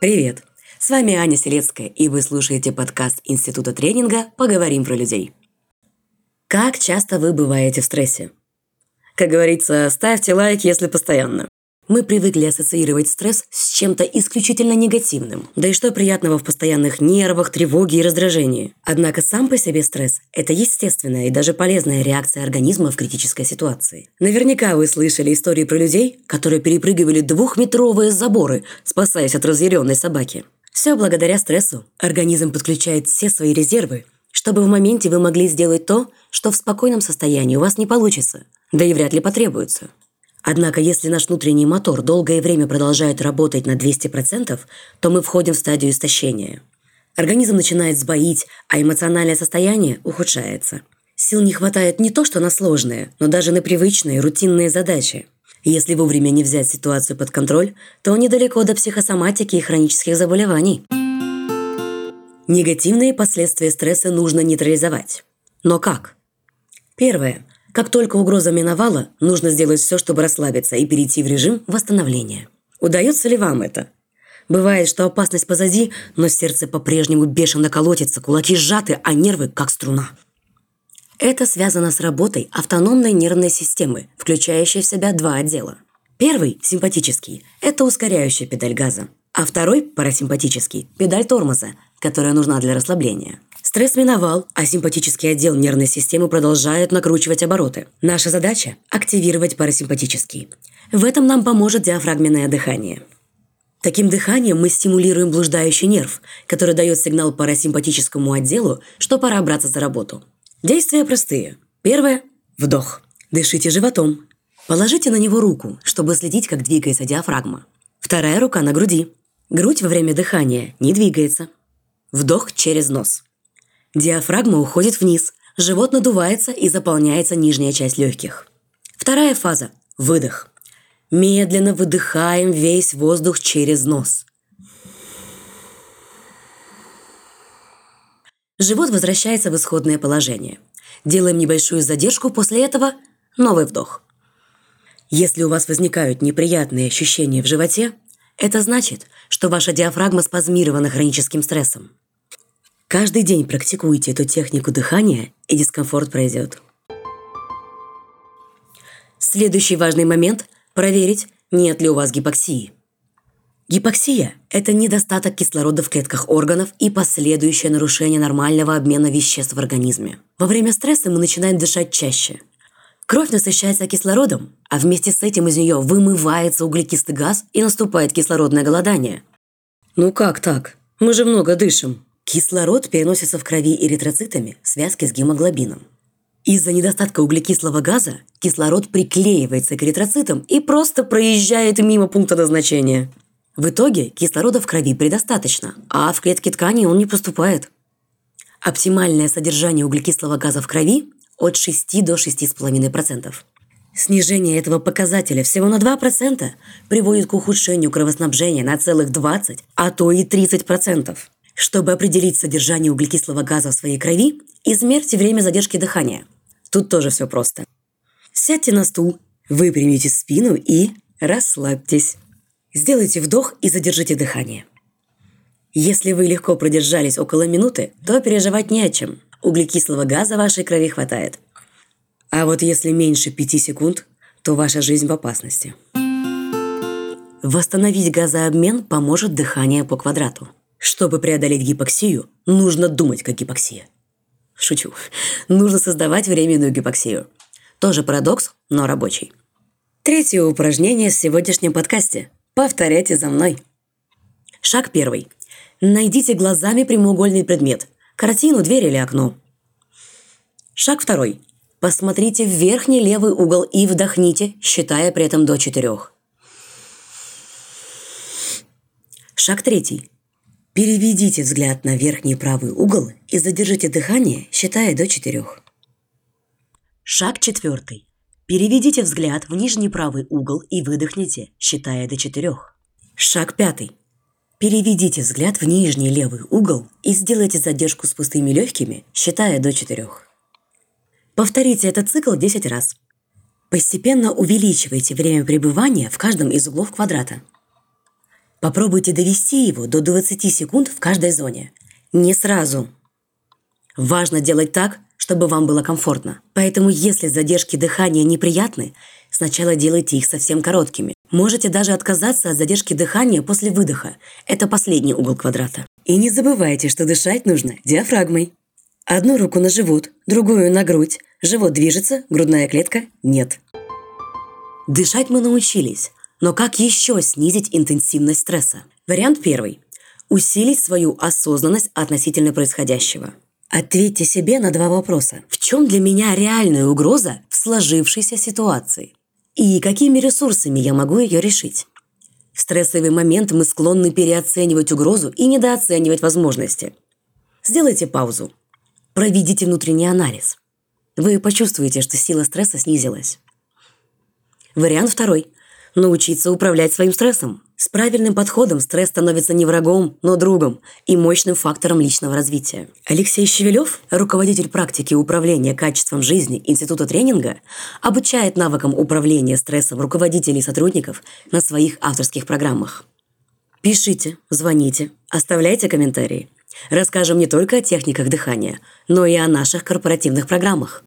Привет! С вами Аня Селецкая, и вы слушаете подкаст Института тренинга «Поговорим про людей». Как часто вы бываете в стрессе? Как говорится, ставьте лайк, если постоянно. Мы привыкли ассоциировать стресс с чем-то исключительно негативным. Да и что приятного в постоянных нервах, тревоге и раздражении. Однако сам по себе стресс – это естественная и даже полезная реакция организма в критической ситуации. Наверняка вы слышали истории про людей, которые перепрыгивали двухметровые заборы, спасаясь от разъяренной собаки. Все благодаря стрессу. Организм подключает все свои резервы, чтобы в моменте вы могли сделать то, что в спокойном состоянии у вас не получится, да и вряд ли потребуется. Однако, если наш внутренний мотор долгое время продолжает работать на 200%, то мы входим в стадию истощения. Организм начинает сбоить, а эмоциональное состояние ухудшается. Сил не хватает не то что на сложные, но даже на привычные, рутинные задачи. Если вовремя не взять ситуацию под контроль, то недалеко до психосоматики и хронических заболеваний. Негативные последствия стресса нужно нейтрализовать. Но как? Первое. Как только угроза миновала, нужно сделать все, чтобы расслабиться и перейти в режим восстановления. Удается ли вам это? Бывает, что опасность позади, но сердце по-прежнему бешено колотится, кулаки сжаты, а нервы как струна. Это связано с работой автономной нервной системы, включающей в себя два отдела. Первый, симпатический, это ускоряющая педаль газа, а второй, парасимпатический, педаль тормоза, которая нужна для расслабления. Стресс миновал, а симпатический отдел нервной системы продолжает накручивать обороты. Наша задача – активировать парасимпатический. В этом нам поможет диафрагменное дыхание. Таким дыханием мы стимулируем блуждающий нерв, который дает сигнал парасимпатическому отделу, что пора браться за работу. Действия простые. Первое – вдох. Дышите животом. Положите на него руку, чтобы следить, как двигается диафрагма. Вторая рука на груди. Грудь во время дыхания не двигается. Вдох через нос. Диафрагма уходит вниз, живот надувается и заполняется нижняя часть легких. Вторая фаза – выдох. Медленно выдыхаем весь воздух через нос. Живот возвращается в исходное положение. Делаем небольшую задержку, после этого новый вдох. Если у вас возникают неприятные ощущения в животе, это значит, что ваша диафрагма спазмирована хроническим стрессом. Каждый день практикуйте эту технику дыхания, и дискомфорт пройдет. Следующий важный момент – проверить, нет ли у вас гипоксии. Гипоксия – это недостаток кислорода в клетках органов и последующее нарушение нормального обмена веществ в организме. Во время стресса мы начинаем дышать чаще. Кровь насыщается кислородом, а вместе с этим из нее вымывается углекислый газ и наступает кислородное голодание. Ну как так? Мы же много дышим. Кислород переносится в крови эритроцитами в связке с гемоглобином. Из-за недостатка углекислого газа кислород приклеивается к эритроцитам и просто проезжает мимо пункта назначения. В итоге кислорода в крови предостаточно, а в клетки ткани он не поступает. Оптимальное содержание углекислого газа в крови от 6 до 6,5%. Снижение этого показателя всего на 2% приводит к ухудшению кровоснабжения на целых 20, а то и 30%. Чтобы определить содержание углекислого газа в своей крови, измерьте время задержки дыхания. Тут тоже все просто. Сядьте на стул, выпрямите спину и расслабьтесь. Сделайте вдох и задержите дыхание. Если вы легко продержались около минуты, то переживать не о чем. Углекислого газа в вашей крови хватает. А вот если меньше пяти секунд, то ваша жизнь в опасности. Восстановить газообмен поможет дыхание по квадрату. Чтобы преодолеть гипоксию, нужно думать как гипоксия. Шучу. Нужно создавать временную гипоксию. Тоже парадокс, но рабочий. Третье упражнение в сегодняшнем подкасте. Повторяйте за мной. Шаг первый. Найдите глазами прямоугольный предмет – Картину, дверь или окно. Шаг второй. Посмотрите в верхний левый угол и вдохните, считая при этом до четырех. Шаг третий. Переведите взгляд на верхний правый угол и задержите дыхание, считая до четырех. Шаг четвертый. Переведите взгляд в нижний правый угол и выдохните, считая до четырех. Шаг пятый. Переведите взгляд в нижний левый угол и сделайте задержку с пустыми легкими, считая до четырех. Повторите этот цикл 10 раз. Постепенно увеличивайте время пребывания в каждом из углов квадрата. Попробуйте довести его до 20 секунд в каждой зоне. Не сразу. Важно делать так, чтобы вам было комфортно. Поэтому если задержки дыхания неприятны, сначала делайте их совсем короткими. Можете даже отказаться от задержки дыхания после выдоха. Это последний угол квадрата. И не забывайте, что дышать нужно диафрагмой. Одну руку на живот, другую на грудь. Живот движется, грудная клетка – нет. Дышать мы научились, но как еще снизить интенсивность стресса? Вариант первый. Усилить свою осознанность относительно происходящего. Ответьте себе на два вопроса. В чем для меня реальная угроза в сложившейся ситуации? И какими ресурсами я могу ее решить? В стрессовый момент мы склонны переоценивать угрозу и недооценивать возможности. Сделайте паузу. Проведите внутренний анализ. Вы почувствуете, что сила стресса снизилась. Вариант второй. Научиться управлять своим стрессом. С правильным подходом стресс становится не врагом, но другом и мощным фактором личного развития. Алексей Щевелев, руководитель практики управления качеством жизни Института тренинга, обучает навыкам управления стрессом руководителей и сотрудников на своих авторских программах. Пишите, звоните, оставляйте комментарии. Расскажем не только о техниках дыхания, но и о наших корпоративных программах.